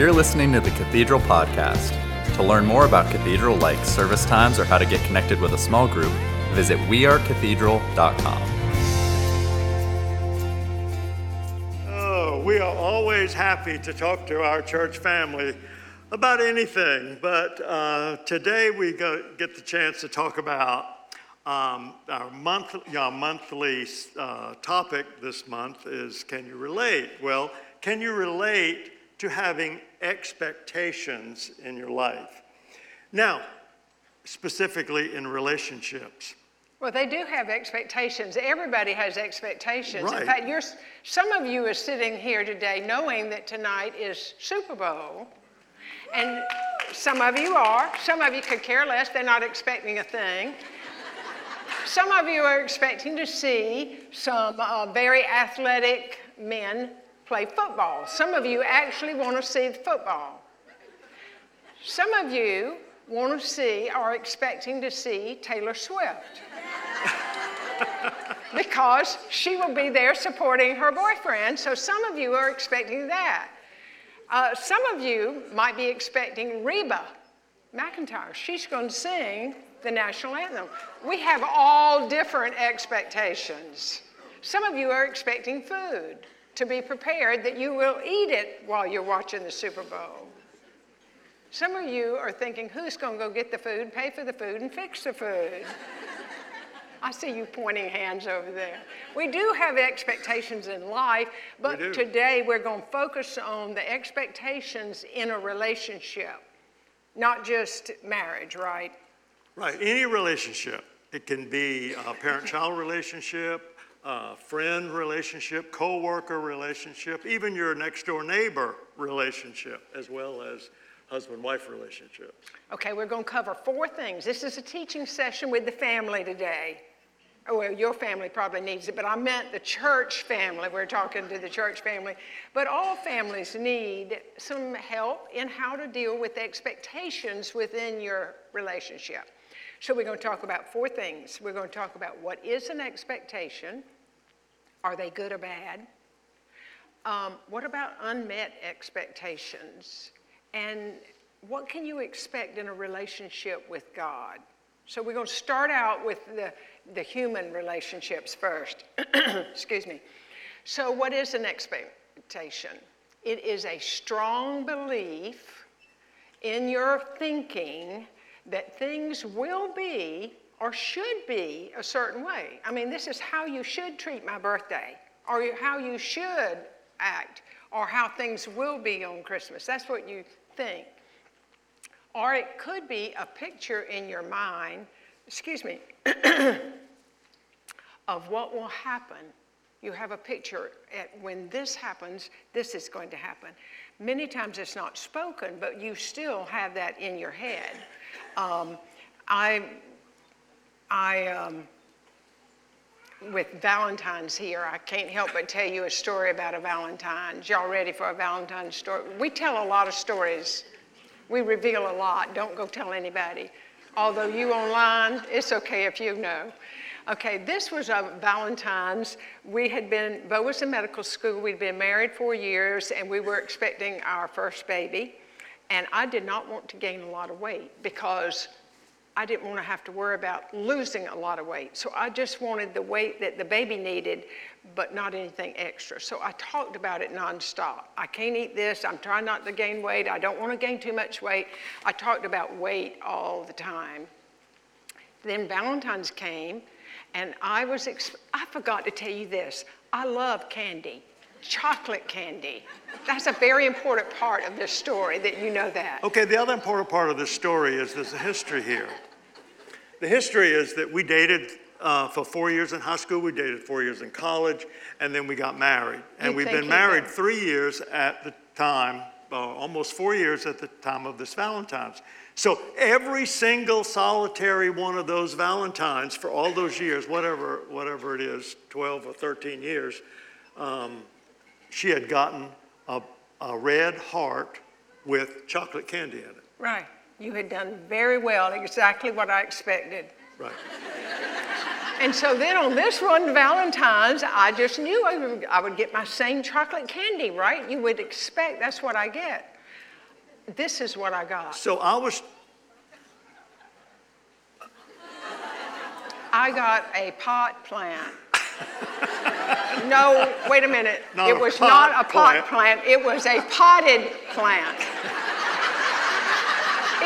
You're listening to the Cathedral Podcast. To learn more about Cathedral like service times or how to get connected with a small group, visit wearecathedral.com. Oh, we are always happy to talk to our church family about anything, but uh, today we go, get the chance to talk about um, our month, yeah, monthly uh, topic this month is Can you relate? Well, can you relate to having expectations in your life? Now, specifically in relationships. Well, they do have expectations. Everybody has expectations. Right. In fact, you're, some of you are sitting here today knowing that tonight is Super Bowl. And some of you are. Some of you could care less. They're not expecting a thing. Some of you are expecting to see some uh, very athletic men play football. Some of you actually want to see the football. Some of you want to see, are expecting to see Taylor Swift. because she will be there supporting her boyfriend. So some of you are expecting that. Uh, some of you might be expecting Reba McEntire. She's going to sing the national anthem. We have all different expectations. Some of you are expecting food to be prepared that you will eat it while you're watching the Super Bowl. Some of you are thinking, who's going to go get the food, pay for the food, and fix the food? I see you pointing hands over there. We do have expectations in life, but do. today we're going to focus on the expectations in a relationship, not just marriage, right? Right, any relationship. It can be a parent-child relationship, a friend relationship, co-worker relationship, even your next-door neighbor relationship, as well as husband-wife relationships. Okay, we're going to cover four things. This is a teaching session with the family today. Oh, well, your family probably needs it, but I meant the church family. We're talking to the church family. But all families need some help in how to deal with expectations within your relationship. So, we're going to talk about four things. We're going to talk about what is an expectation, are they good or bad? Um, what about unmet expectations? And what can you expect in a relationship with God? So we're going to start out with the, the human relationships first. Excuse me. So, what is an expectation? It is a strong belief in your thinking that things will be or should be a certain way. I mean, this is how you should treat my birthday, or how you should act, or how things will be on Christmas. That's what you think. Or it could be a picture in your mind, excuse me, of what will happen. You have a picture when this happens, this is going to happen. Many times it's not spoken, but you still have that in your head. Um, I, I, um, with Valentine's here, I can't help but tell you a story about a Valentine's. Y'all ready for a Valentine's story? We tell a lot of stories. We reveal a lot. Don't go tell anybody. Although you online, it's okay if you know. Okay, this was a Valentine's. We had been, Bo was in medical school. We'd been married four years, and we were expecting our first baby. And I did not want to gain a lot of weight because I didn't want to have to worry about losing a lot of weight. So I just wanted the weight that the baby needed, but not anything extra. So I talked about it nonstop. I can't eat this. I'm trying not to gain weight. I don't want to gain too much weight. I talked about weight all the time. Then Valentine's came, and I was, ex- I forgot to tell you this. I love candy, chocolate candy. That's a very important part of this story that you know that. Okay, the other important part of this story is there's a history here. The history is that we dated uh, for four years in high school, we dated four years in college, and then we got married. And You'd we've think been married three years at the time, uh, almost four years at the time of this Valentine's. So every single solitary one of those Valentines for all those years, whatever, whatever it is, 12 or 13 years, um, she had gotten a, a red heart with chocolate candy in it. Right. You had done very well, exactly what I expected. Right. And so then on this one, Valentine's, I just knew I would, I would get my same chocolate candy, right? You would expect that's what I get. this is what I got. So I was, I got a pot plant. no, wait a minute. Not it was pot not a pot plant. plant. It was a potted plant.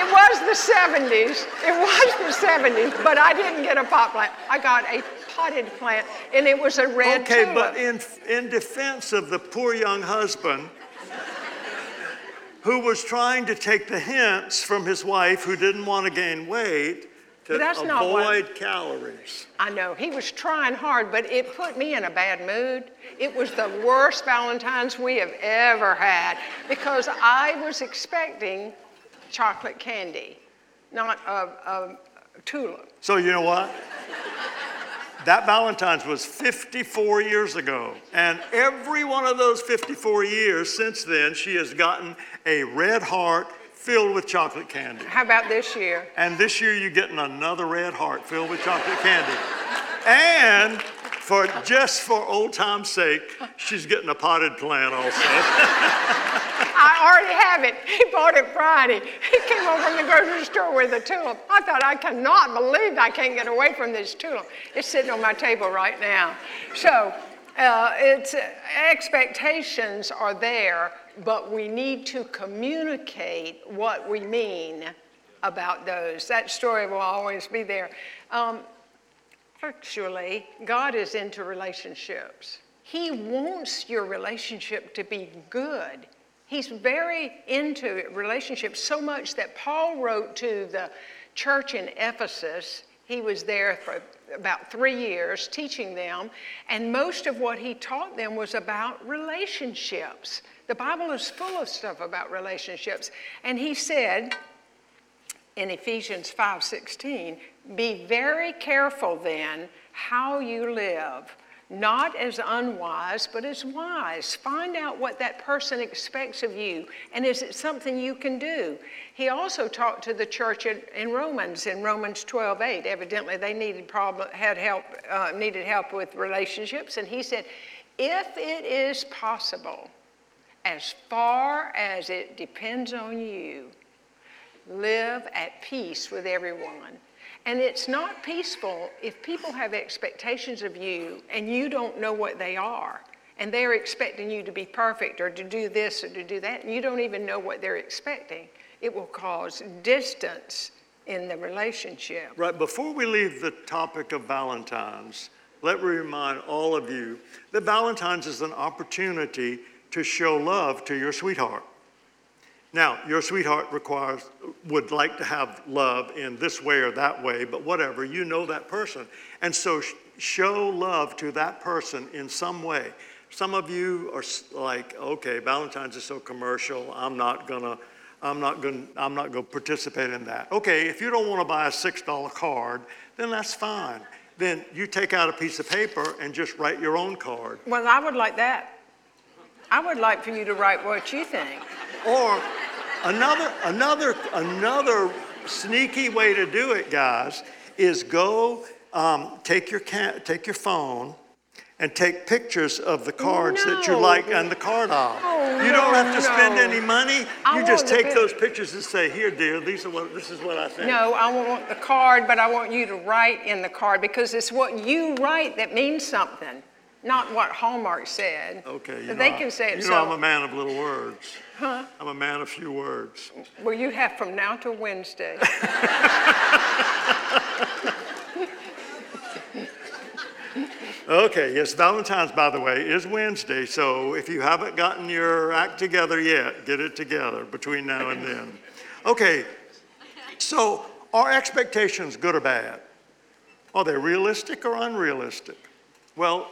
It was the 70s. It was the 70s, but I didn't get a pot plant. I got a potted plant, and it was a red plant. okay, tulip. but in, in defense of the poor young husband who was trying to take the hints from his wife who didn't want to gain weight to But that's not what- avoid calories. I know he was trying hard, but it put me in a bad mood. It was the worst Valentine's we have ever had because I was expecting chocolate candy, not a, a tulip. So you know what? That Valentine's was 54 years ago. And every one of those 54 years since then, she has gotten a red heart filled with chocolate candy. How about this year? And this year you're getting another red heart filled with chocolate candy. And for just for old time's sake, she's getting a potted plant also. I already have it. He bought it Friday. He came over from the grocery store with a tulip. I thought, I cannot believe I can't get away from this tulip. It's sitting on my table right now. So, uh, it's, uh, expectations are there, but we need to communicate what we mean about those. That story will always be there. Um, Actually, God is into relationships. He wants your relationship to be good. He's very into relationships so much that Paul wrote to the church in Ephesus. He was there for about three years teaching them, and most of what he taught them was about relationships. The Bible is full of stuff about relationships. And he said, in Ephesians 5:16, be very careful then how you live, not as unwise, but as wise. Find out what that person expects of you, and is it something you can do? He also talked to the church in, Romans, in Romans 12:8. Evidently, they needed problem, had help, uh, needed help with relationships, and he said, if it is possible, as far as it depends on you, live at peace with everyone. And it's not peaceful if people have expectations of you and you don't know what they are. And they're expecting you to be perfect or to do this or to do that, and you don't even know what they're expecting. It will cause distance in the relationship. Right, before we leave the topic of Valentine's, let me remind all of you that Valentine's is an opportunity to show love to your sweetheart. Now, your sweetheart requires, would like to have love in this way or that way, but whatever, you know that person. And so sh- show love to that person in some way. Some of you are like, okay, Valentine's is so commercial, I'm not gonna, I'm not gonna, I'm not gonna participate in that. Okay, if you don't wanna buy a $6 card, then that's fine. Then you take out a piece of paper and just write your own card. Well, I would like that. I would like for you to write what you think. Or another, another, another sneaky way to do it, guys, is go um, take your ca- take your phone and take pictures of the cards that you like on the card off. Oh, you don't no, have to spend any money. I you just take those pictures and say, "Here, dear, these are what this is what I think." No, I want the card, but I want you to write in the card because it's what you write that means something, not what Hallmark said. Okay. You But know, they I- can say it You know, I'm so. a man of little words. Huh? I'm a man of few words. Well, you have from now till Wednesday. Okay, yes, Valentine's, by the way, is Wednesday, so if you haven't gotten your act together yet, get it together between now and then. Okay, so are expectations good or bad? Are they realistic or unrealistic? Well,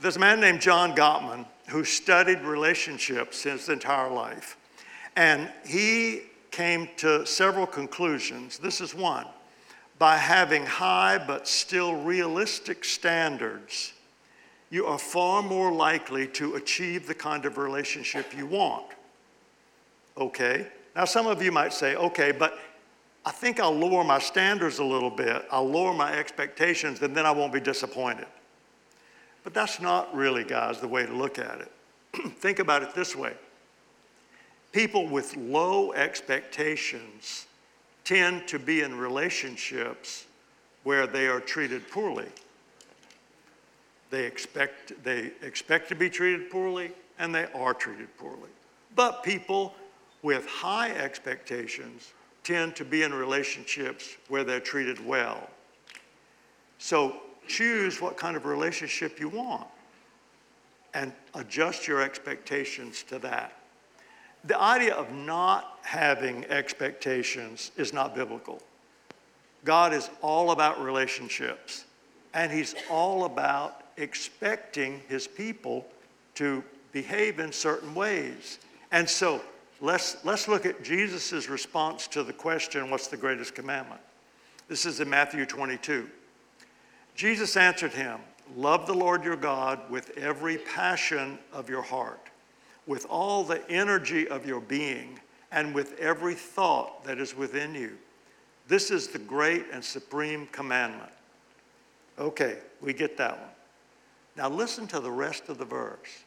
there's a man named John Gottman who studied relationships his entire life, and he came to several conclusions. This is one by having high but still realistic standards, you are far more likely to achieve the kind of relationship you want. Okay? Now, some of you might say, okay, but I think I'll lower my standards a little bit, I'll lower my expectations, and then I won't be disappointed. But that's not really, guys, the way to look at it. think about it this way People with low expectations tend to be in relationships where they are treated poorly. They expect, they expect to be treated poorly, and they are treated poorly. But people with high expectations tend to be in relationships where they're treated well. So choose what kind of relationship you want and adjust your expectations to that. The idea of not having expectations is not biblical. God is all about relationships, and He's all about expecting His people to behave in certain ways. And so let's, let's look at Jesus' response to the question what's the greatest commandment? This is in Matthew 22. Jesus answered him, Love the Lord your God with every passion of your heart, with all the energy of your being, and with every thought that is within you. This is the great and supreme commandment. Okay, we get that one. Now listen to the rest of the verse.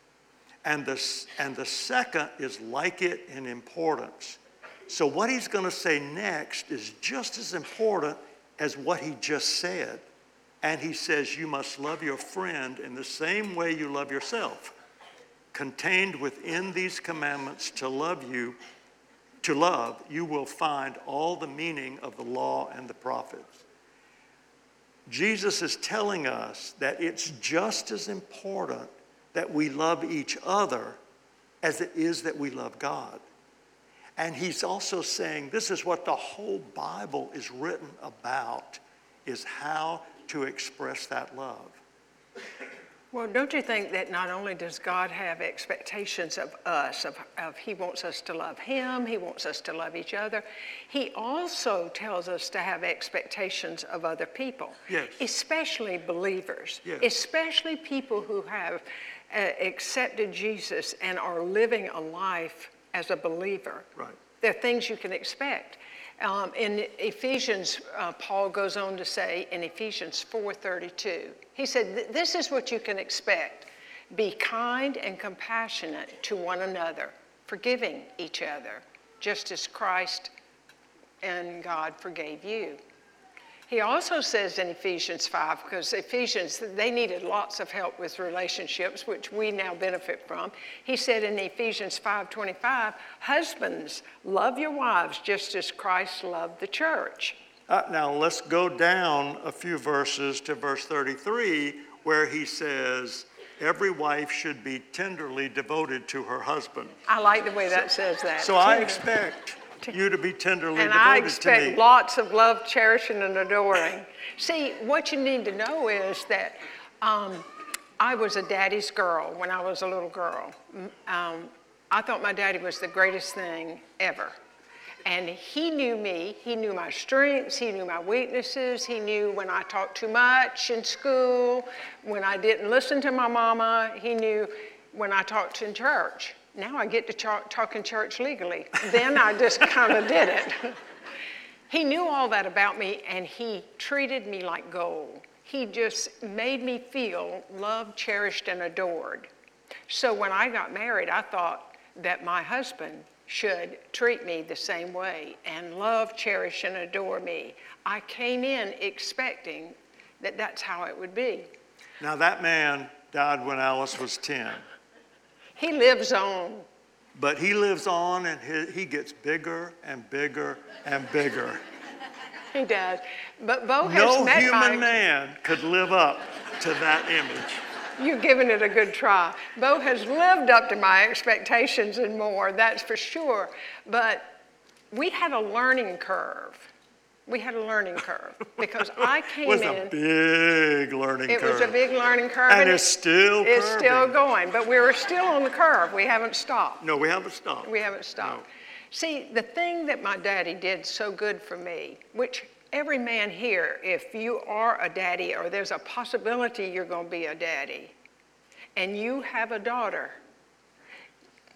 And the, and the second is like it in importance. So, what he's going to say next is just as important as what he just said. And he says, You must love your friend in the same way you love yourself. Contained within these commandments to love you, to love, you will find all the meaning of the law and the prophets. Jesus is telling us that it's just as important that we love each other as it is that we love God. And he's also saying this is what the whole Bible is written about is how to express that love. Well, don't you think that not only does God have expectations of us, of, of, He wants us to love Him, He wants us to love each other, He also tells us to have expectations of other people, yes. especially believers, yes. especially people who have uh, accepted Jesus and are living a life as a believer. Right. There are things you can expect. Um, in Ephesians, uh, Paul goes on to say in Ephesians 4:32, he said, "This is what you can expect: be kind and compassionate to one another, forgiving each other, just as Christ and God forgave you." He also says in Ephesians 5, because Ephesians, they needed lots of help with relationships, which we now benefit from. He said in Ephesians 5.25, husbands, love your wives just as Christ loved the church. Uh, now let's go down a few verses to verse 33, where he says, every wife should be tenderly devoted to her husband. I like the way that says that. So I expect you to be tenderly and devoted I expect to me. lots of love, cherishing, and adoring. See, what you need to know is that um, I was a daddy's girl when I was a little girl. Um, I thought my daddy was the greatest thing ever. And he knew me, he knew my strengths, he knew my weaknesses, he knew when I talked too much in school, when I didn't listen to my mama, he knew when I talked in church now I get to talk in church legally. Then I just kind of did it. he knew all that about me and he treated me like gold. He just made me feel loved, cherished, and adored. So when I got married, I thought that my husband should treat me the same way and love, cherish, and adore me. I came in expecting that that's how it would be. Now, that man died when Alyce was 10. He lives on. But he lives on and he, he gets bigger and bigger and bigger. He does. But Bo has no met human my... man could live up to that image. You've given it a good try. Bo has lived up to my expectations and more, that's for sure. But we had a learning curve we had a learning curve because I came was in. a big learning it curve. It was a big learning curve. And, and it's still It's curving. still going, but we were still on the curve. We haven't stopped. No, we haven't stopped. We haven't stopped. No. See, the thing that my daddy did so good for me, which every man here, if you are a daddy or there's a possibility you're going to be a daddy, and you have a daughter,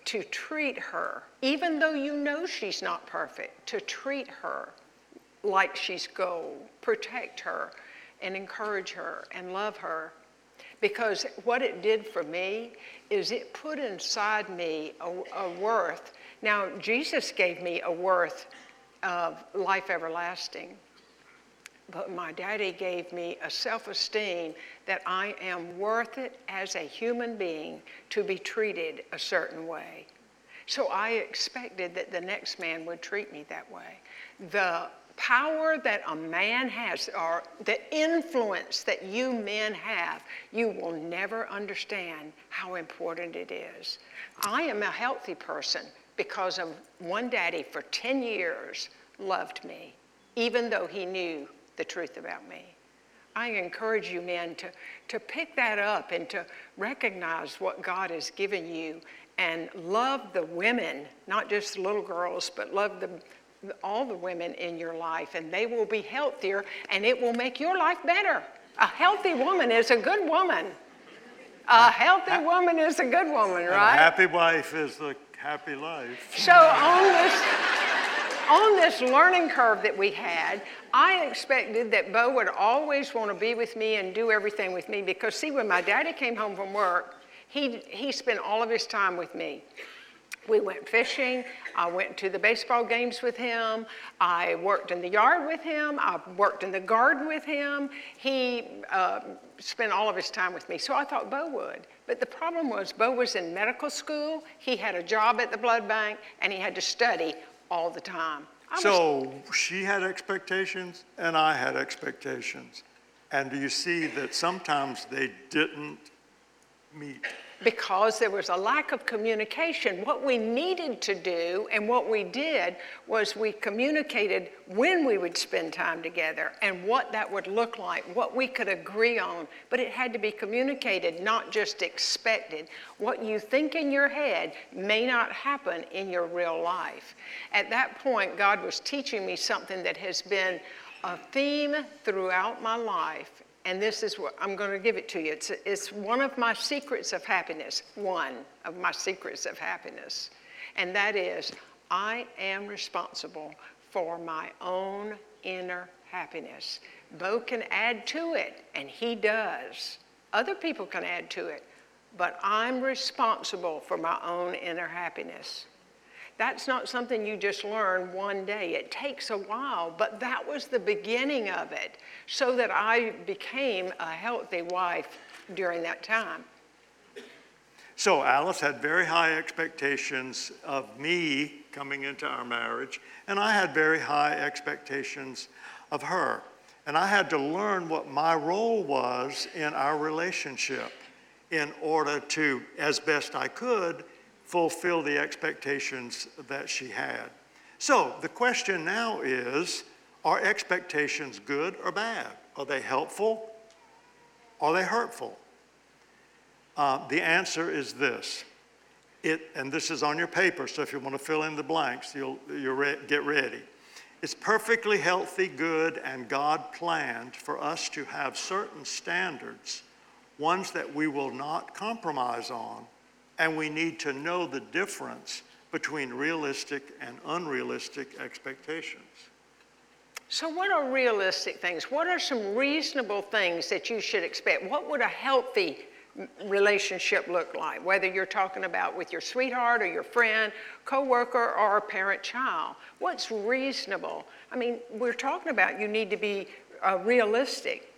to treat her, even though you know she's not perfect, to treat her like she's gold, protect her and encourage her and love her. Because what it did for me is it put inside me a, a worth Now, Jesus gave me a worth of life everlasting, but my daddy gave me a self esteem that I am worth it as a human being to be treated a certain way. So I expected that the next man would treat me that way. The power that a man has, or the influence that you men have, you will never understand how important it is. I am a healthy person because of one daddy for 10 years loved me, even though he knew the truth about me. I encourage you men to, to pick that up and to recognize what God has given you and love the women, not just the little girls, but love the, all the women in your life, and they will be healthier and it will make your life better. A healthy woman is a good woman. A healthy woman is a good woman, right? a happy wife is a happy life. So on this, on this learning curve that we had, I expected that Bo would always want to be with me and do everything with me because see, when my daddy came home from work, he, he spent all of his time with me. We went fishing. I went to the baseball games with him. I worked in the yard with him. I worked in the garden with him. He uh, spent all of his time with me. So I thought Bo would. But the problem was, Bo was in medical school. He had a job at the blood bank, and he had to study all the time. I was So she had expectations and I had expectations. And do you see that sometimes they didn't meet? Because there was a lack of communication. What we needed to do and what we did was we communicated when we would spend time together and what that would look like, what we could agree on. But it had to be communicated, not just expected. What you think in your head may not happen in your real life. At that point, God was teaching me something that has been a theme throughout my life and this is what I'm going to give it to you. It's, it's one of my secrets of happiness, one of my secrets of happiness. And that is, I am responsible for my own inner happiness. Bo can add to it, and he does. Other people can add to it, but I'm responsible for my own inner happiness. That's not something you just learn one day. It takes a while, but that was the beginning of it so that I became a healthy wife during that time. So Alyce had very high expectations of me coming into our marriage, and I had very high expectations of her. And I had to learn what my role was in our relationship in order to, as best I could, fulfill the expectations that she had. So the question now is are expectations good or bad? Are they helpful? Are they hurtful? Uh, the answer is this. It, and this is on your paper, so if you want to fill in the blanks, you'll, you'll re- get ready. It's perfectly healthy, good, and God planned for us to have certain standards, ones that we will not compromise on, and we need to know the difference between realistic and unrealistic expectations. So, what are realistic things? What are some reasonable things that you should expect? What would a healthy relationship look like? Whether you're talking about with your sweetheart or your friend, coworker, or parent child. What's reasonable? I mean, we're talking about you need to be uh, realistic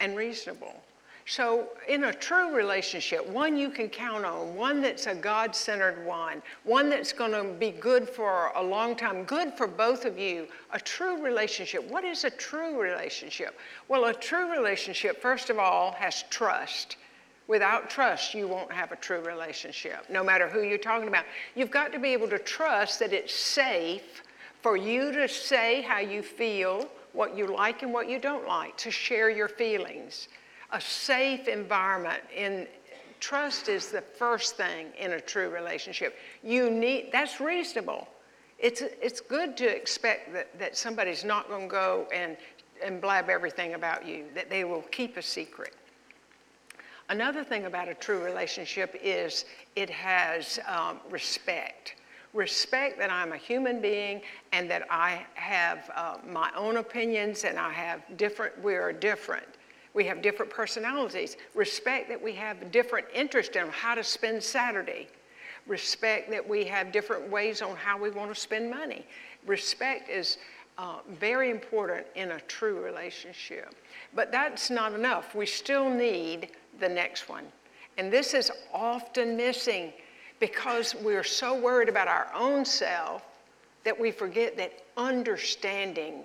and reasonable. So, in a true relationship, one you can count on, one that's a God centered one, one that's going to be good for a long time, good for both of you, a true relationship. What is a true relationship? Well, a true relationship, first of all, has trust. Without trust, you won't have a true relationship, no matter who you're talking about. You've got to be able to trust that it's safe for you to say how you feel, what you like and what you don't like, to share your feelings a safe environment in trust is the first thing in a true relationship. You need that's reasonable. It's, it's good to expect that, that somebody's not going to go and, and blab everything about you that they will keep a secret. Another thing about a true relationship is it has um, respect. Respect that I'm a human being and that I have uh, my own opinions and I have different, we are different. We have different personalities. Respect that we have different interests in how to spend Saturday. Respect that we have different ways on how we want to spend money. Respect is uh, very important in a true relationship. But that's not enough. We still need the next one. And this is often missing because we're so worried about our own self that we forget that understanding,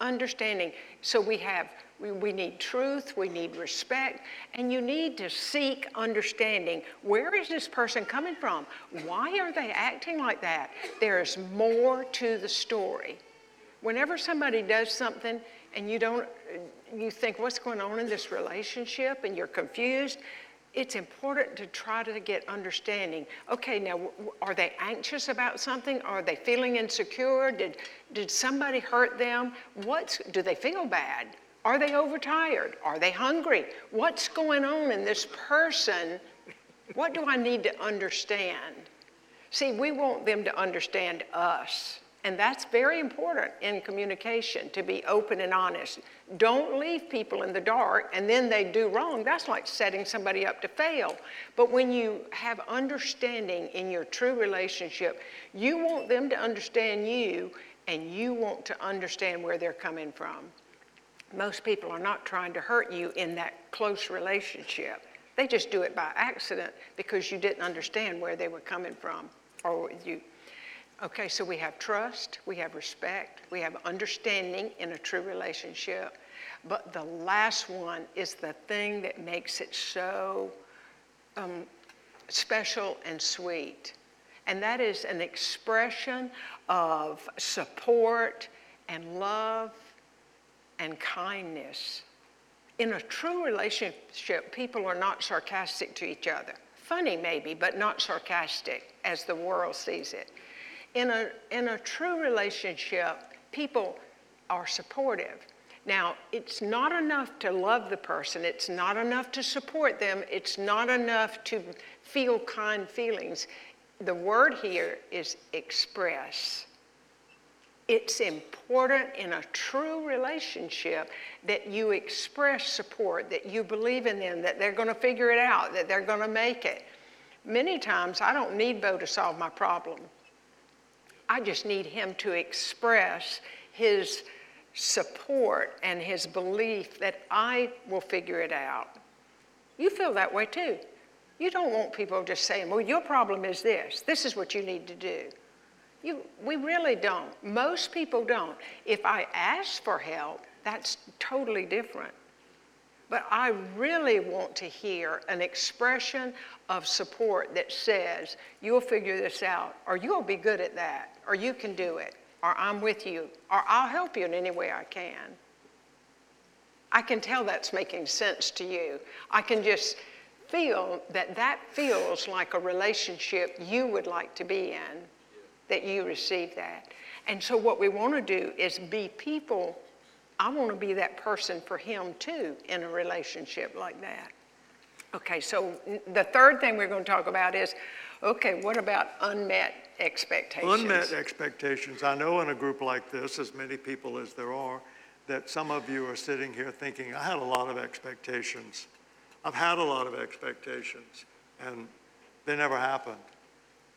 understanding, so we have, we, need truth, we need respect, and you need to seek understanding. Where is this person coming from? Why are they acting like that? There's more to the story. Whenever somebody does something and you don't, you think, what's going on in this relationship, and you're confused, it's important to try to get understanding. Okay, now, are they anxious about something? Are they feeling insecure? Did, did somebody hurt them? What's, do they feel bad? Are they overtired? Are they hungry? What's going on in this person? What do I need to understand? See, we want them to understand us. And that's very important in communication to be open and honest. Don't leave people in the dark and then they do wrong. That's like setting somebody up to fail. But when you have understanding in your true relationship, you want them to understand you and you want to understand where they're coming from. Most people are not trying to hurt you in that close relationship. They just do it by accident because you didn't understand where they were coming from or you Okay, so we have trust, we have respect, we have understanding in a true relationship. But the last one is the thing that makes it so um, special and sweet. And that is an expression of support and love and kindness. In a true relationship, people are not sarcastic to each other. Funny, maybe, but not sarcastic as the world sees it. In a, in a true relationship, people are supportive. Now, it's not enough to love the person, it's not enough to support them, it's not enough to feel kind feelings. The word here is express. It's important in a true relationship that you express support, that you believe in them, that they're going to figure it out, that they're going to make it. Many times, I don't need Bo to solve my problem. I just need him to express his support and his belief that I will figure it out. You feel that way too. You don't want people just saying, well, your problem is this. This is what you need to do. You, we really don't. Most people don't. If I ask for help, that's totally different. But I really want to hear an expression of support that says, you'll figure this out, or you'll be good at that, or you can do it, or I'm with you, or I'll help you in any way I can. I can tell that's making sense to you. I can just feel that that feels like a relationship you would like to be in, that you receive that. And so, what we want to do is be people I want to be that person for him too in a relationship like that. Okay, so the third thing we're going to talk about is okay, what about unmet expectations? Unmet expectations. I know in a group like this, as many people as there are, that some of you are sitting here thinking, I had a lot of expectations. I've had a lot of expectations, and they never happened.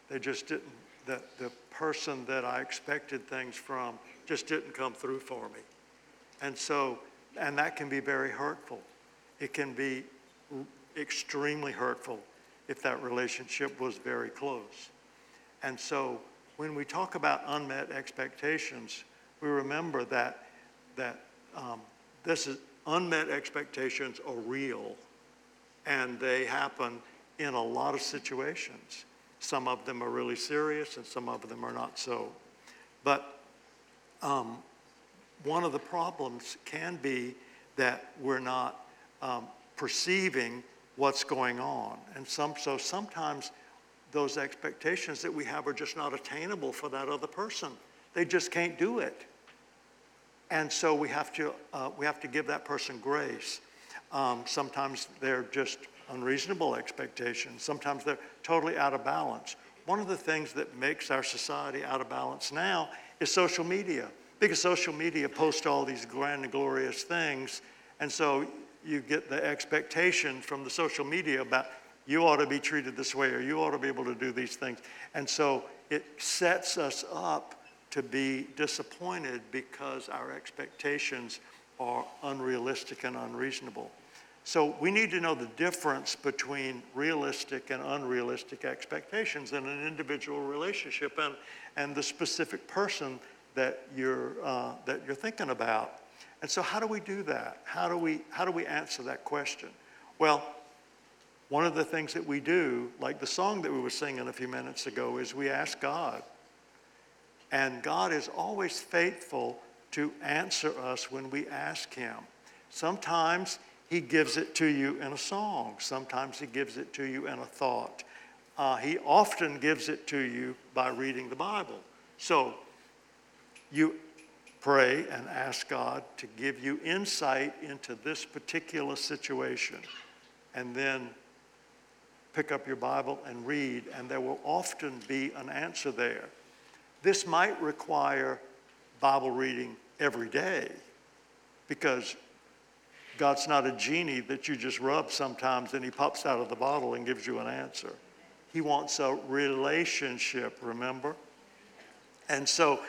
They just didn't, the, the person that I expected things from just didn't come through for me. And so, and that can be very hurtful. It can be extremely hurtful if that relationship was very close. And so, when we talk about unmet expectations, we remember that that um, this is unmet expectations are real, and they happen in a lot of situations. Some of them are really serious, and some of them are not so. But um, one of the problems can be that we're not um, perceiving what's going on. And some, so sometimes those expectations that we have are just not attainable for that other person. They just can't do it. And so we have to, uh, we have to give that person grace. Um, sometimes they're just unreasonable expectations. Sometimes they're totally out of balance. One of the things that makes our society out of balance now is social media because social media posts all these grand and glorious things. And so you get the expectation from the social media about you ought to be treated this way, or you ought to be able to do these things. And so it sets us up to be disappointed because our expectations are unrealistic and unreasonable. So we need to know the difference between realistic and unrealistic expectations in an individual relationship and, and the specific person that you're, uh, that you're thinking about. And so how do we do that? How do we, how do we answer that question? Well, one of the things that we do, like the song that we were singing a few minutes ago, is we ask God. And God is always faithful to answer us when we ask Him. Sometimes He gives it to you in a song, sometimes He gives it to you in a thought. Uh, he often gives it to you by reading the Bible. So you pray and ask God to give you insight into this particular situation. And then pick up your Bible and read, and there will often be an answer there. This might require Bible reading every day because God's not a genie that you just rub sometimes and he pops out of the bottle and gives you an answer. He wants a relationship, remember? And so,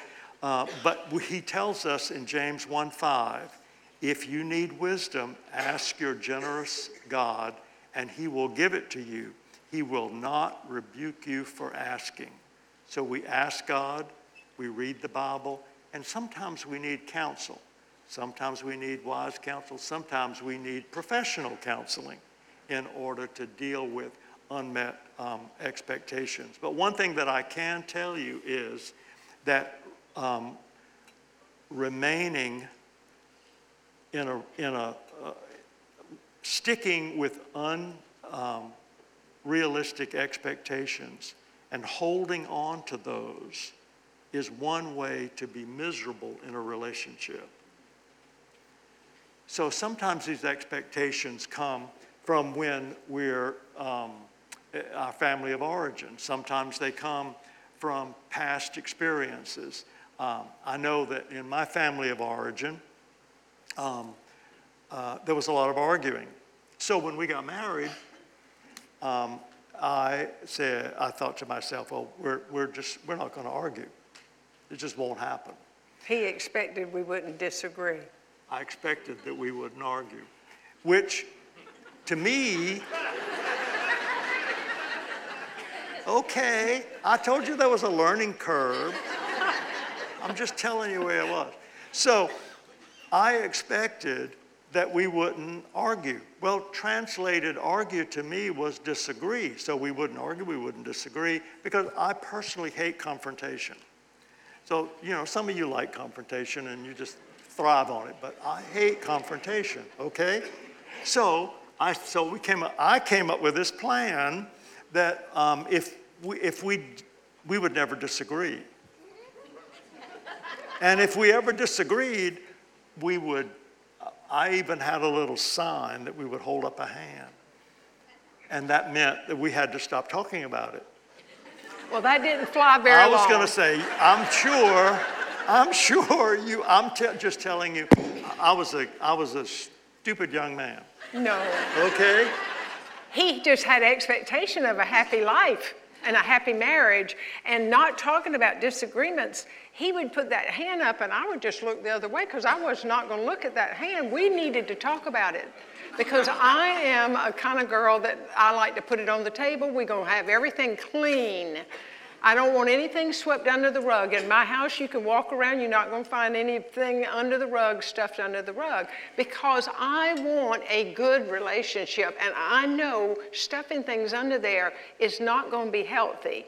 uh, but he tells us in James 1 5, if you need wisdom, ask your generous God and he will give it to you. He will not rebuke you for asking. So we ask God, we read the Bible, and sometimes we need counsel. Sometimes we need wise counsel. Sometimes we need professional counseling in order to deal with unmet um, expectations. But one thing that I can tell you is that um, remaining in a, in a uh, sticking with unrealistic um, expectations and holding on to those is one way to be miserable in a relationship. So sometimes these expectations come from when we're um, our family of origin. Sometimes they come from past experiences. Um, I know that in my family of origin, um, uh, there was a lot of arguing. So when we got married, um, I said, I thought to myself, well, we're, we're just, we're not going to argue. It just won't happen. He expected we wouldn't disagree. I expected that we wouldn't argue, which to me, okay, I told you there was a learning curve. I'm just telling you where it was. So I expected that we wouldn't argue. Well, translated argue to me was disagree. So we wouldn't argue, we wouldn't disagree, because I personally hate confrontation. So, you know, some of you like confrontation and you just thrive on it, but I hate confrontation, okay? So, I, so we came up, I came up with this plan that um, if, we, if we, we would never disagree. And if we ever disagreed, we would I even had a little sign that we would hold up a hand. And that meant that we had to stop talking about it. Well, that didn't fly very well. I was going to say, I'm sure, I'm sure you, I'm te- just telling you, I was, a, I was a stupid young man. No. Okay? He just had expectation of a happy life and a happy marriage and not talking about disagreements, he would put that hand up and I would just look the other way because I was not going to look at that hand. We needed to talk about it because I am a kind of girl that I like to put it on the table. We're going to have everything clean. I don't want anything swept under the rug. In my house, you can walk around, you're not going to find anything under the rug, stuffed under the rug, because I want a good relationship. And I know stuffing things under there is not going to be healthy.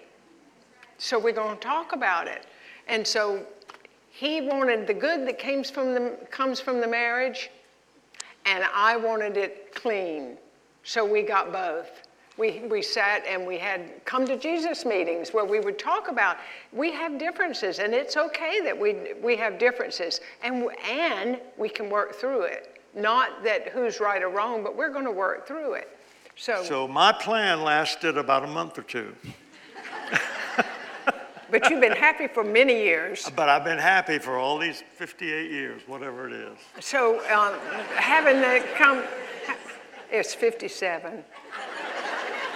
So we're going to talk about it. And so he wanted the good that comes from the, comes from the marriage, and I wanted it clean. So we got both we, we sat and we had come to Jesus meetings where we would talk about we have differences and it's okay that we, we have differences and, and we can work through it. Not that who's right or wrong, but we're going to work through it. So, so my plan lasted about a month or two. but you've been happy for many years. But I've been happy for all these 58 years, whatever it is. So um, having the come, it's 57.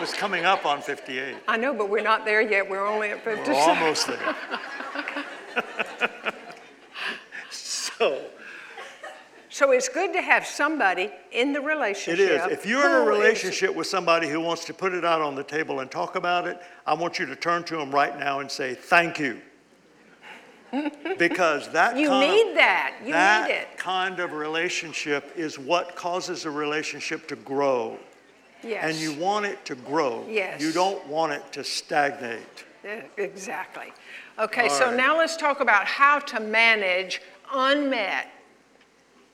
Was coming up on 58. I know, but we're not there yet. We're only at 57. We're almost there. so, So it's good to have somebody in the relationship. it is. If you're in a relationship with somebody who wants to put it out on the table and talk about it, I want you to turn to them right now and say, thank you. Because that You kind of- need that. You that need it. kind of relationship is what causes a relationship to grow. Yes. And you want it to grow. Yes. You don't want it to stagnate. Exactly. Okay, All so right. now let's talk about how to manage unmet,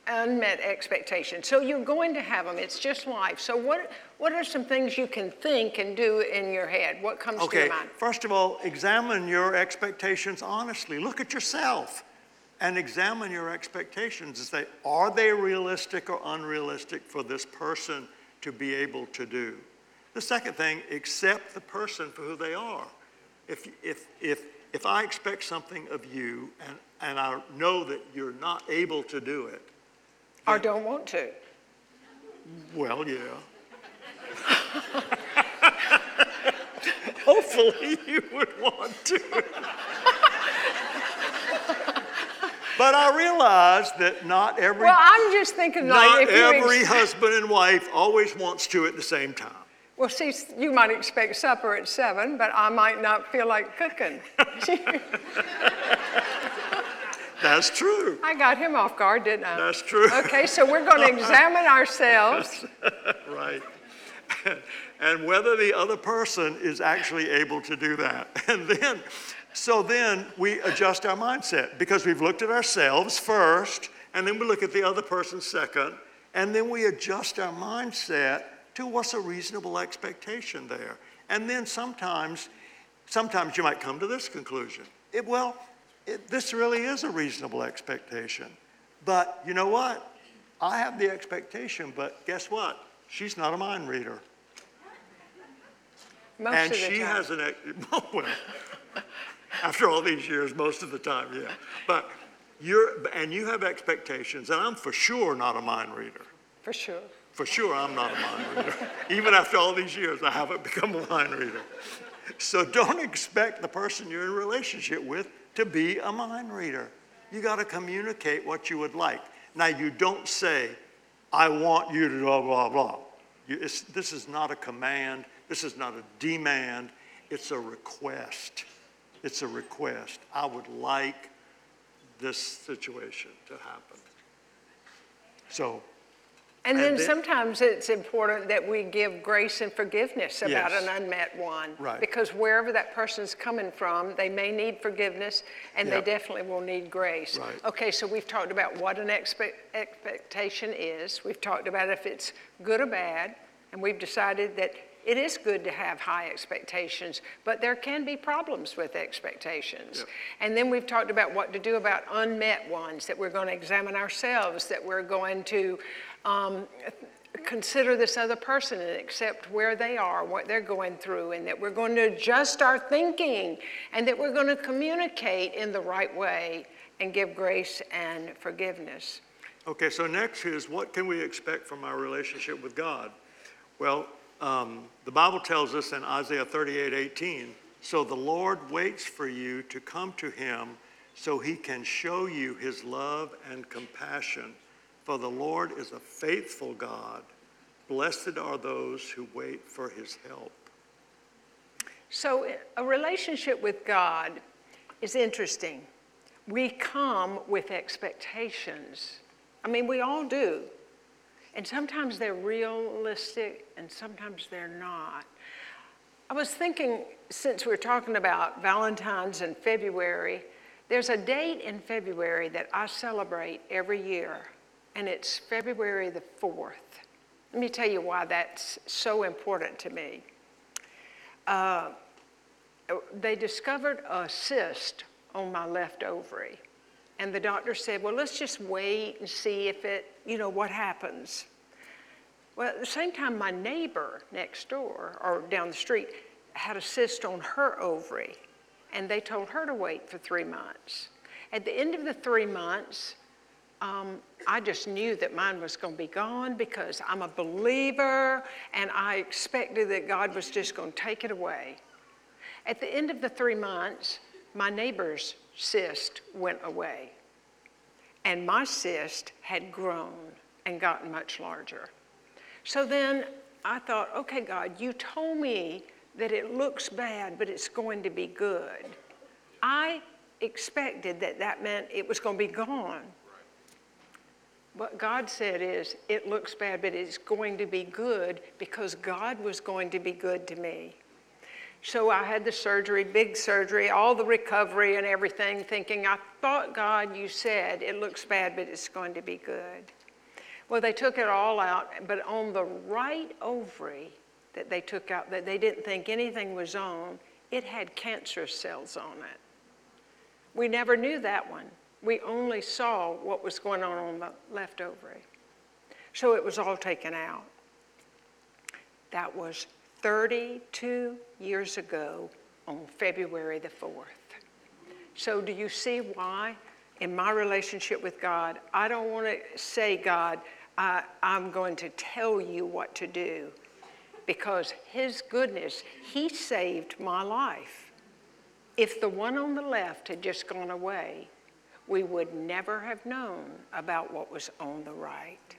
unmet expectations. So you're going to have them, it's just life. So what, what are some things you can think and do in your head? What comes to your mind? first of all, examine your expectations honestly. Look at yourself and examine your expectations and say, are they realistic or unrealistic for this person to be able to do? The second thing, accept the person for who they are. If, if, if, if I expect something of you and, and I know that you're not able to do it, Or don't want to? well, yeah. Hopefully you would want to. but I realize that not every Well, I'm just thinking like not if every ex- husband and wife always wants to at the same time. well, see, you might expect supper at seven, but I might not feel like cooking. That's true. I got him off guard, didn't I? That's true. Okay, so we're going to examine ourselves. Right. and whether the other person is actually able to do that. And then, so then we adjust our mindset because we've looked at ourselves first, and then we look at the other person second, and then we adjust our mindset to what's a reasonable expectation there. And then sometimes, sometimes you might come to this conclusion. It, well, it, this really is a reasonable expectation. But you know what? I have the expectation, but guess what? She's not a mind reader. Most and she time. has an, well, after all these years, most of the time, yeah. But you're, and you have expectations, and I'm for sure not a mind reader. For sure. For sure, I'm not a mind reader. Even after all these years, I haven't become a mind reader. So don't expect the person you're in relationship with to be a mind reader. You got to communicate what you would like. Now, you don't say, I want you to blah, blah, blah. You, it's, this is not a command. This is not a demand. It's a request. It's a request. I would like this situation to happen. So, And then then- sometimes it's important that we give grace and forgiveness about Yes. an unmet one. Right. Because wherever that person's coming from, they may need forgiveness and they Yep. definitely will need grace. Right. Okay, so we've talked about what an expect, expectation is. We've talked about if it's good or bad. And we've decided that it is good to have high expectations, but there can be problems with expectations. Yep. And then we've talked about what to do about unmet ones, that we're going to examine ourselves, that we're going to um, consider this other person and accept where they are, what they're going through, and that we're going to adjust our thinking, and that we're going to communicate in the right way and give grace and forgiveness. Okay, so next is what can we expect from our relationship with God? Well, um, the Bible tells us in Isaiah 38 18, so the Lord waits for you to come to him so he can show you his love and compassion. For the Lord is a faithful God. Blessed are those who wait for his help. So, a relationship with God is interesting. We come with expectations. I mean, we all do. And sometimes they're realistic and sometimes they're not. I was thinking, since we're talking about Valentine's in February, there's a date in February that I celebrate every year, and it's February the 4th. Let me tell you why that's so important to me uh, they discovered a cyst on my left ovary. And the doctor said, well, let's just wait and see if it, you know, what happens. Well, at the same time, my neighbor next door or down the street had a cyst on her ovary, and they told her to wait for three months. At the end of the three months, um, I just knew that mine was going to be gone because I'm a believer and I expected that God was just going to take it away. At the end of the three months, my neighbor's cyst went away. And my cyst had grown and gotten much larger. So then I thought, okay, God, you told me that it looks bad, but it's going to be good. I expected that that meant it was going to be gone. What God said is, it looks bad, but it's going to be good because God was going to be good to me. So I had the surgery, big surgery, all the recovery and everything, thinking, I thought, God, you said it looks bad, but it's going to be good. Well, they took it all out, but on the right ovary that they took out, that they didn't think anything was on, it had cancer cells on it. We never knew that one. We only saw what was going on on the left ovary. So it was all taken out. That was 32 years ago on February the 4th. So, do you see why in my relationship with God, I don't want to say, God, I, I'm going to tell you what to do because His goodness, He saved my life. If the one on the left had just gone away, we would never have known about what was on the right.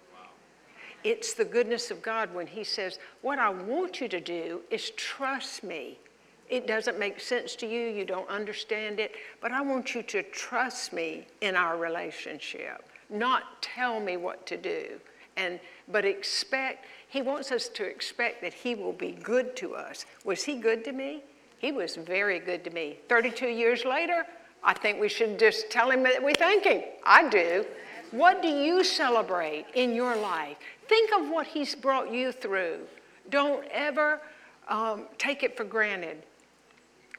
It's the goodness of God when He says, What I want you to do is trust me. It doesn't make sense to you, you don't understand it, but I want you to trust me in our relationship, not tell me what to do. And, but expect, he wants us to expect that he will be good to us. Was he good to me? He was very good to me. 32 years later, I think we should just tell him that we thank him. I do. What do you celebrate in your life? Think of what he's brought you through. Don't ever um, take it for granted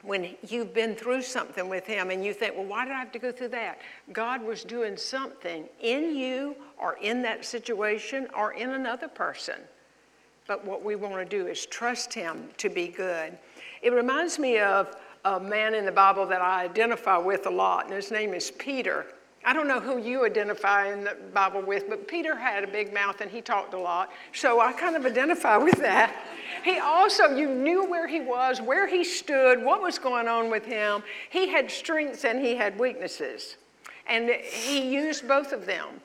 when you've been through something with him and you think, well, why did I have to go through that? God was doing something in you or in that situation or in another person. But what we want to do is trust him to be good. It reminds me of a man in the Bible that I identify with a lot, and his name is Peter. I don't know who you identify in the Bible with, but Peter had a big mouth and he talked a lot. So I kind of identify with that. He also, you knew where he was, where he stood, what was going on with him. He had strengths and he had weaknesses. And he used both of them.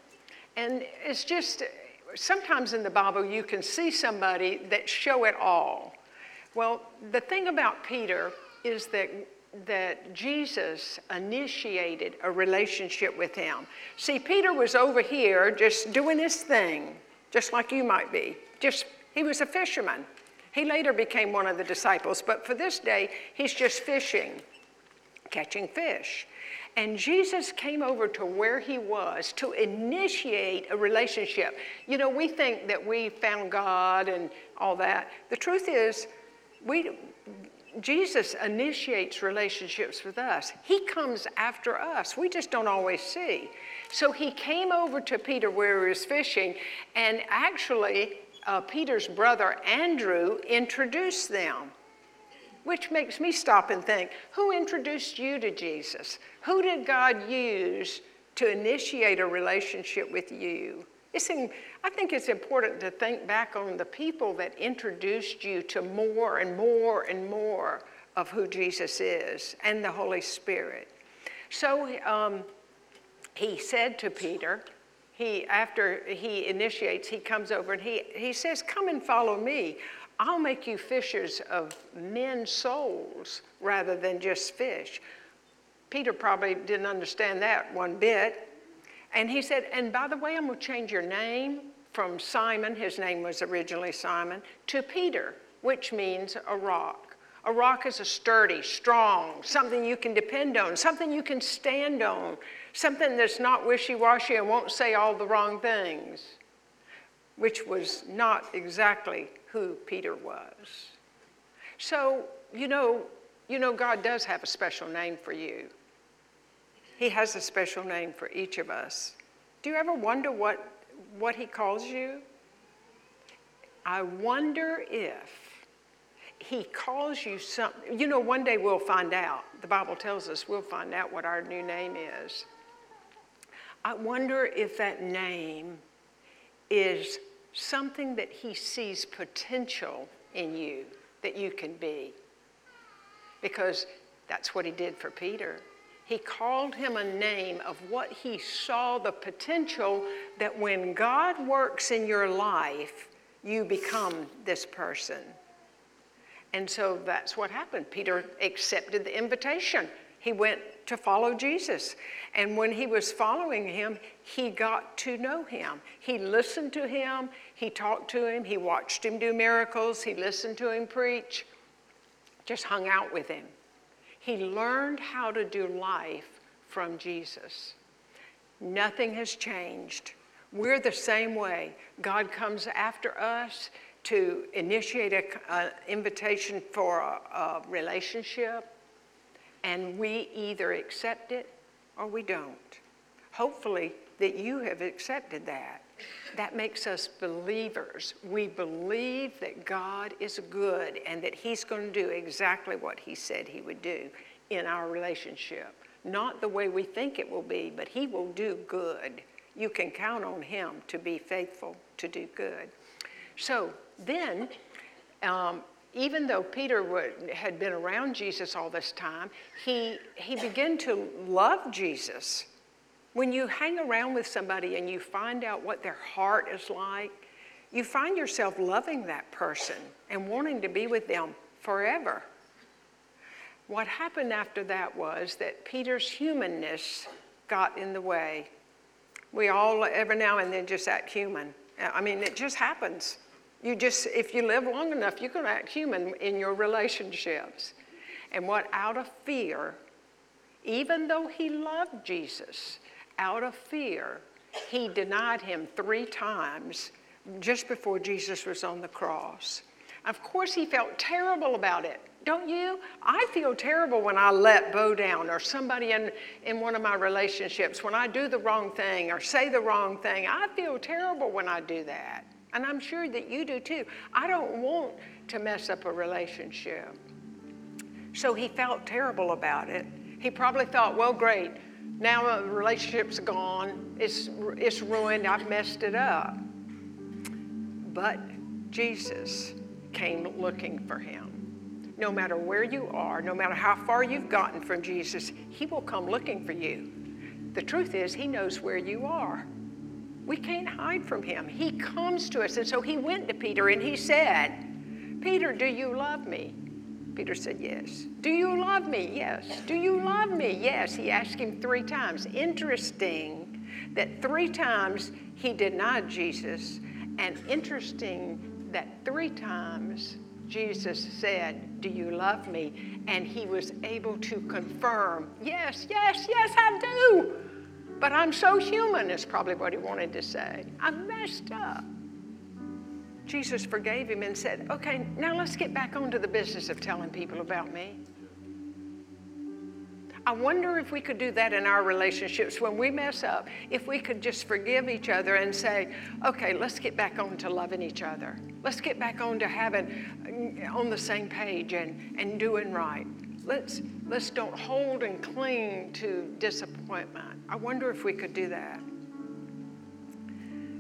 And it's just, sometimes in the Bible, you can see somebody that show it all. Well, the thing about Peter is that that Jesus initiated a relationship with him. See, Peter was over here just doing his thing, just like you might be. Just he was a fisherman. He later became one of the disciples, but for this day, he's just fishing, catching fish. And Jesus came over to where he was to initiate a relationship. You know, we think that we found God and all that. The truth is, we, Jesus initiates relationships with us. He comes after us. We just don't always see. So he came over to Peter where he was fishing, and actually, uh, Peter's brother Andrew introduced them, which makes me stop and think who introduced you to Jesus? Who did God use to initiate a relationship with you? It's in, I think it's important to think back on the people that introduced you to more and more and more of who Jesus is and the Holy Spirit. So um, he said to Peter, he, after he initiates, he comes over and he, he says, Come and follow me. I'll make you fishers of men's souls rather than just fish. Peter probably didn't understand that one bit. And he said, And by the way, I'm going to change your name from Simon, his name was originally Simon, to Peter, which means a rock. A rock is a sturdy, strong, something you can depend on, something you can stand on, something that's not wishy washy and won't say all the wrong things, which was not exactly who Peter was. So, you know, you know, God does have a special name for you. He has a special name for each of us. Do you ever wonder what, what He calls you? I wonder if He calls you something. You know, one day we'll find out. The Bible tells us we'll find out what our new name is. I wonder if that name is something that he sees potential in you that you can be. Because that's what he did for Peter. He called him a name of what he saw the potential that when God works in your life, you become this person. And so that's what happened. Peter accepted the invitation. He went to follow Jesus. And when he was following him, he got to know him. He listened to him, he talked to him, he watched him do miracles, he listened to him preach, just hung out with him. He learned how to do life from Jesus. Nothing has changed. We're the same way. God comes after us to initiate an invitation for a, a relationship, and we either accept it or we don't. Hopefully, that you have accepted that. That makes us believers. We believe that God is good and that He's going to do exactly what He said He would do in our relationship. Not the way we think it will be, but He will do good. You can count on Him to be faithful, to do good. So then, um, even though Peter would, had been around Jesus all this time, he, he began to love Jesus. When you hang around with somebody and you find out what their heart is like, you find yourself loving that person and wanting to be with them forever. What happened after that was that Peter's humanness got in the way. We all, every now and then, just act human. I mean, it just happens. You just, if you live long enough, you're going to act human in your relationships. And what, out of fear, even though he loved Jesus, out of fear, he denied him three times just before Jesus was on the cross. Of course, he felt terrible about it. Don't you? I feel terrible when I let Bo down or somebody in, in one of my relationships, when I do the wrong thing or say the wrong thing. I feel terrible when I do that. And I'm sure that you do too. I don't want to mess up a relationship. So he felt terrible about it. He probably thought, well, great, now the relationship's gone, it's, it's ruined, I've messed it up. But Jesus came looking for him. No matter where you are, no matter how far you've gotten from Jesus, he will come looking for you. The truth is, he knows where you are. We can't hide from him. He comes to us. And so he went to Peter and he said, Peter, do you love me? Peter said, Yes. Do you love me? Yes. Do you love me? Yes. He asked him three times. Interesting that three times he denied Jesus, and interesting that three times Jesus said, Do you love me? And he was able to confirm, Yes, yes, yes, I do. But I'm so human, is probably what he wanted to say. I'm messed up. Jesus forgave him and said, Okay, now let's get back onto the business of telling people about me. I wonder if we could do that in our relationships when we mess up, if we could just forgive each other and say, okay, let's get back on to loving each other. Let's get back on to having on the same page and, and doing right. Let's, let's don't hold and cling to disappointment. I wonder if we could do that.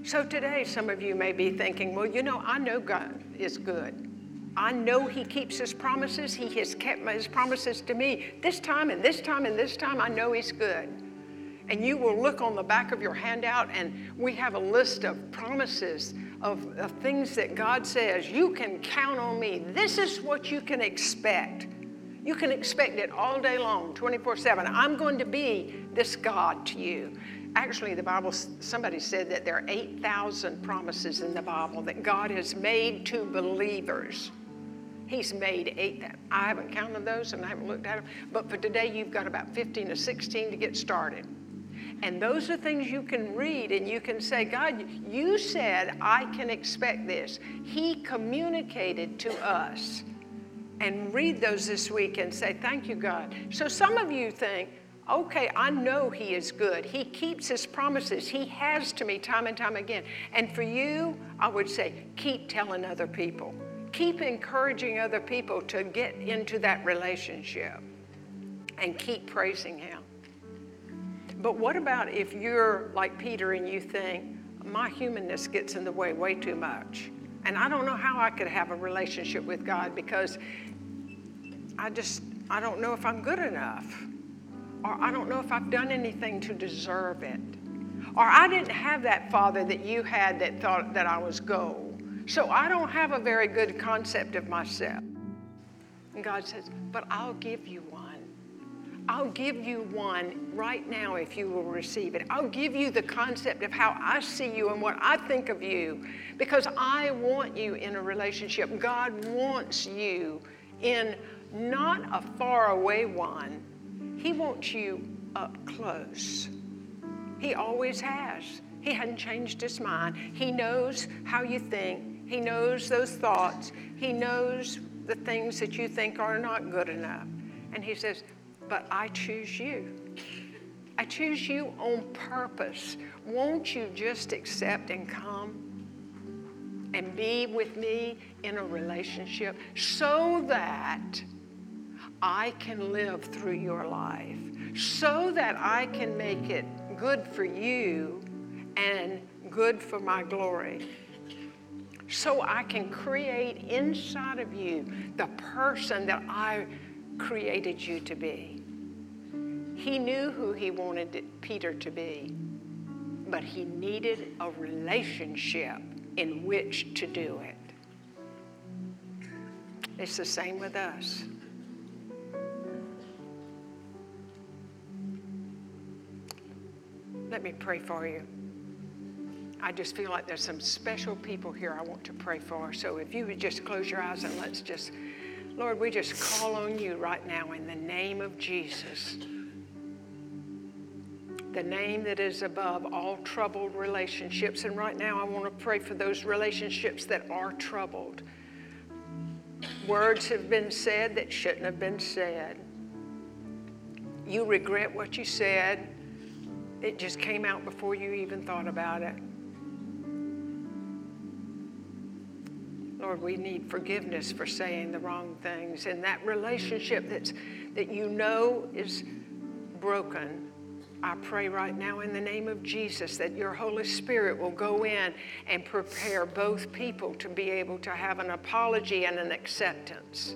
So today, some of you may be thinking, well, you know, I know God is good. I know He keeps His promises. He has kept His promises to me this time and this time and this time. I know He's good. And you will look on the back of your handout, and we have a list of promises of, of things that God says. You can count on me. This is what you can expect. You can expect it all day long, 24 7. I'm going to be this God to you. Actually, the Bible, somebody said that there are 8,000 promises in the Bible that God has made to believers. He's made eight. I haven't counted those and I haven't looked at them, but for today, you've got about 15 to 16 to get started. And those are things you can read and you can say, God, you said I can expect this. He communicated to us and read those this week and say, Thank you, God. So some of you think, okay, I know He is good. He keeps His promises. He has to me time and time again. And for you, I would say, keep telling other people. Keep encouraging other people to get into that relationship and keep praising Him. But what about if you're like Peter and you think, my humanness gets in the way way too much? And I don't know how I could have a relationship with God because I just, I don't know if I'm good enough. Or I don't know if I've done anything to deserve it. Or I didn't have that father that you had that thought that I was gold. So I don't have a very good concept of myself. And God says, but I'll give you one. I'll give you one right now if you will receive it. I'll give you the concept of how I see you and what I think of you because I want you in a relationship. God wants you in not a far away one, He wants you up close. He always has. He hadn't changed his mind. He knows how you think, He knows those thoughts, He knows the things that you think are not good enough. And He says, But I choose you. I choose you on purpose. Won't you just accept and come and be with me in a relationship so that I can live through your life, so that I can make it good for you and good for my glory. So I can create inside of you the person that I created you to be. He knew who he wanted Peter to be, but he needed a relationship in which to do it. It's the same with us. Let me pray for you. I just feel like there's some special people here I want to pray for. So if you would just close your eyes and let's just, Lord, we just call on you right now in the name of Jesus. The name that is above all troubled relationships. And right now I want to pray for those relationships that are troubled. Words have been said that shouldn't have been said. You regret what you said it just came out before you even thought about it. Lord, we need forgiveness for saying the wrong things. And that relationship that's, that you know is broken, I pray right now in the name of Jesus that your Holy Spirit will go in and prepare both people to be able to have an apology and an acceptance.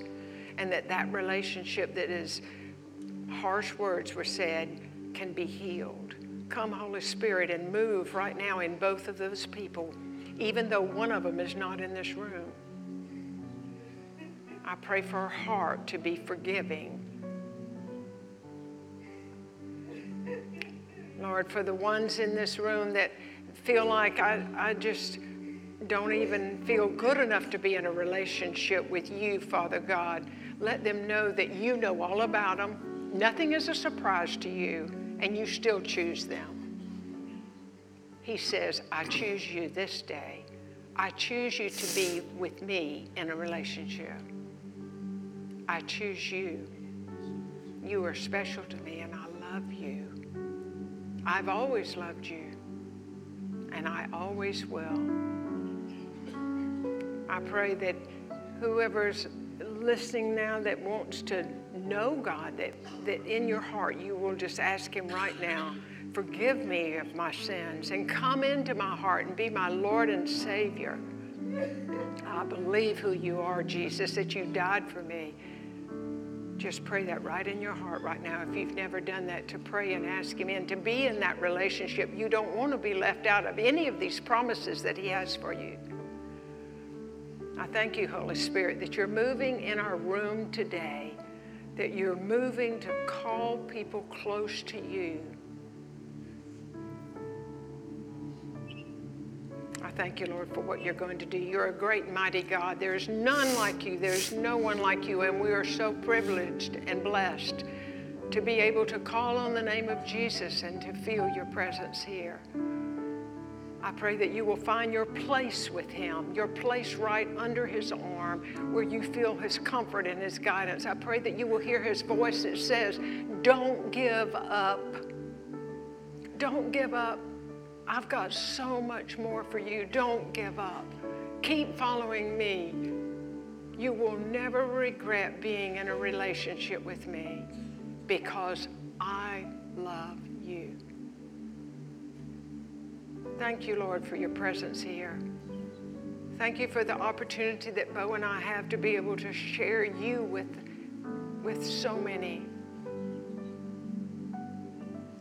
And that that relationship that is harsh words were said can be healed. Come, Holy Spirit, and move right now in both of those people, even though one of them is not in this room. I pray for her heart to be forgiving. Lord, for the ones in this room that feel like I, I just don't even feel good enough to be in a relationship with you, Father God, let them know that you know all about them. Nothing is a surprise to you and you still choose them. He says, I choose you this day. I choose you to be with me in a relationship. I choose you. You are special to me and I love you. I've always loved you and I always will. I pray that whoever's listening now that wants to know God, that, that in your heart you will just ask Him right now, forgive me of my sins and come into my heart and be my Lord and Savior. I believe who you are, Jesus, that you died for me. Just pray that right in your heart right now. If you've never done that, to pray and ask Him in, to be in that relationship. You don't want to be left out of any of these promises that He has for you. I thank you, Holy Spirit, that you're moving in our room today that you're moving to call people close to you. I thank you, Lord, for what you're going to do. You're a great, mighty God. There's none like you. There's no one like you. And we are so privileged and blessed to be able to call on the name of Jesus and to feel your presence here. I pray that you will find your place with Him, your place right under His arm, where you feel His comfort and His guidance. I pray that you will hear His voice that says, Don't give up. Don't give up. I've got so much more for you. Don't give up. Keep following me. You will never regret being in a relationship with me because I love Thank you, Lord, for your presence here. Thank you for the opportunity that Bo and I have to be able to share you with, with so many.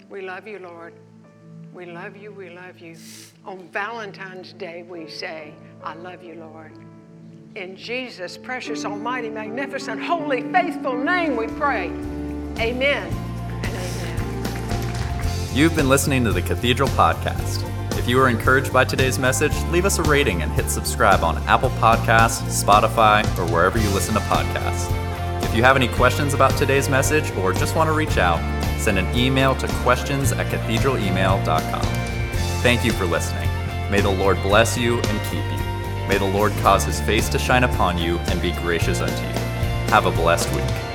We love you, Lord. We love you, we love you. On Valentine's Day, we say, I love you, Lord. In Jesus' precious, almighty, magnificent, holy, faithful name we pray. Amen and amen. You've been listening to the Cathedral Podcast. If you were encouraged by today's message, leave us a rating and hit subscribe on Apple Podcasts, Spotify, or wherever you listen to podcasts. If you have any questions about today's message or just want to reach out, send an email to questions at cathedralemail.com. Thank you for listening. May the Lord bless you and keep you. May the Lord cause his face to shine upon you and be gracious unto you. Have a blessed week.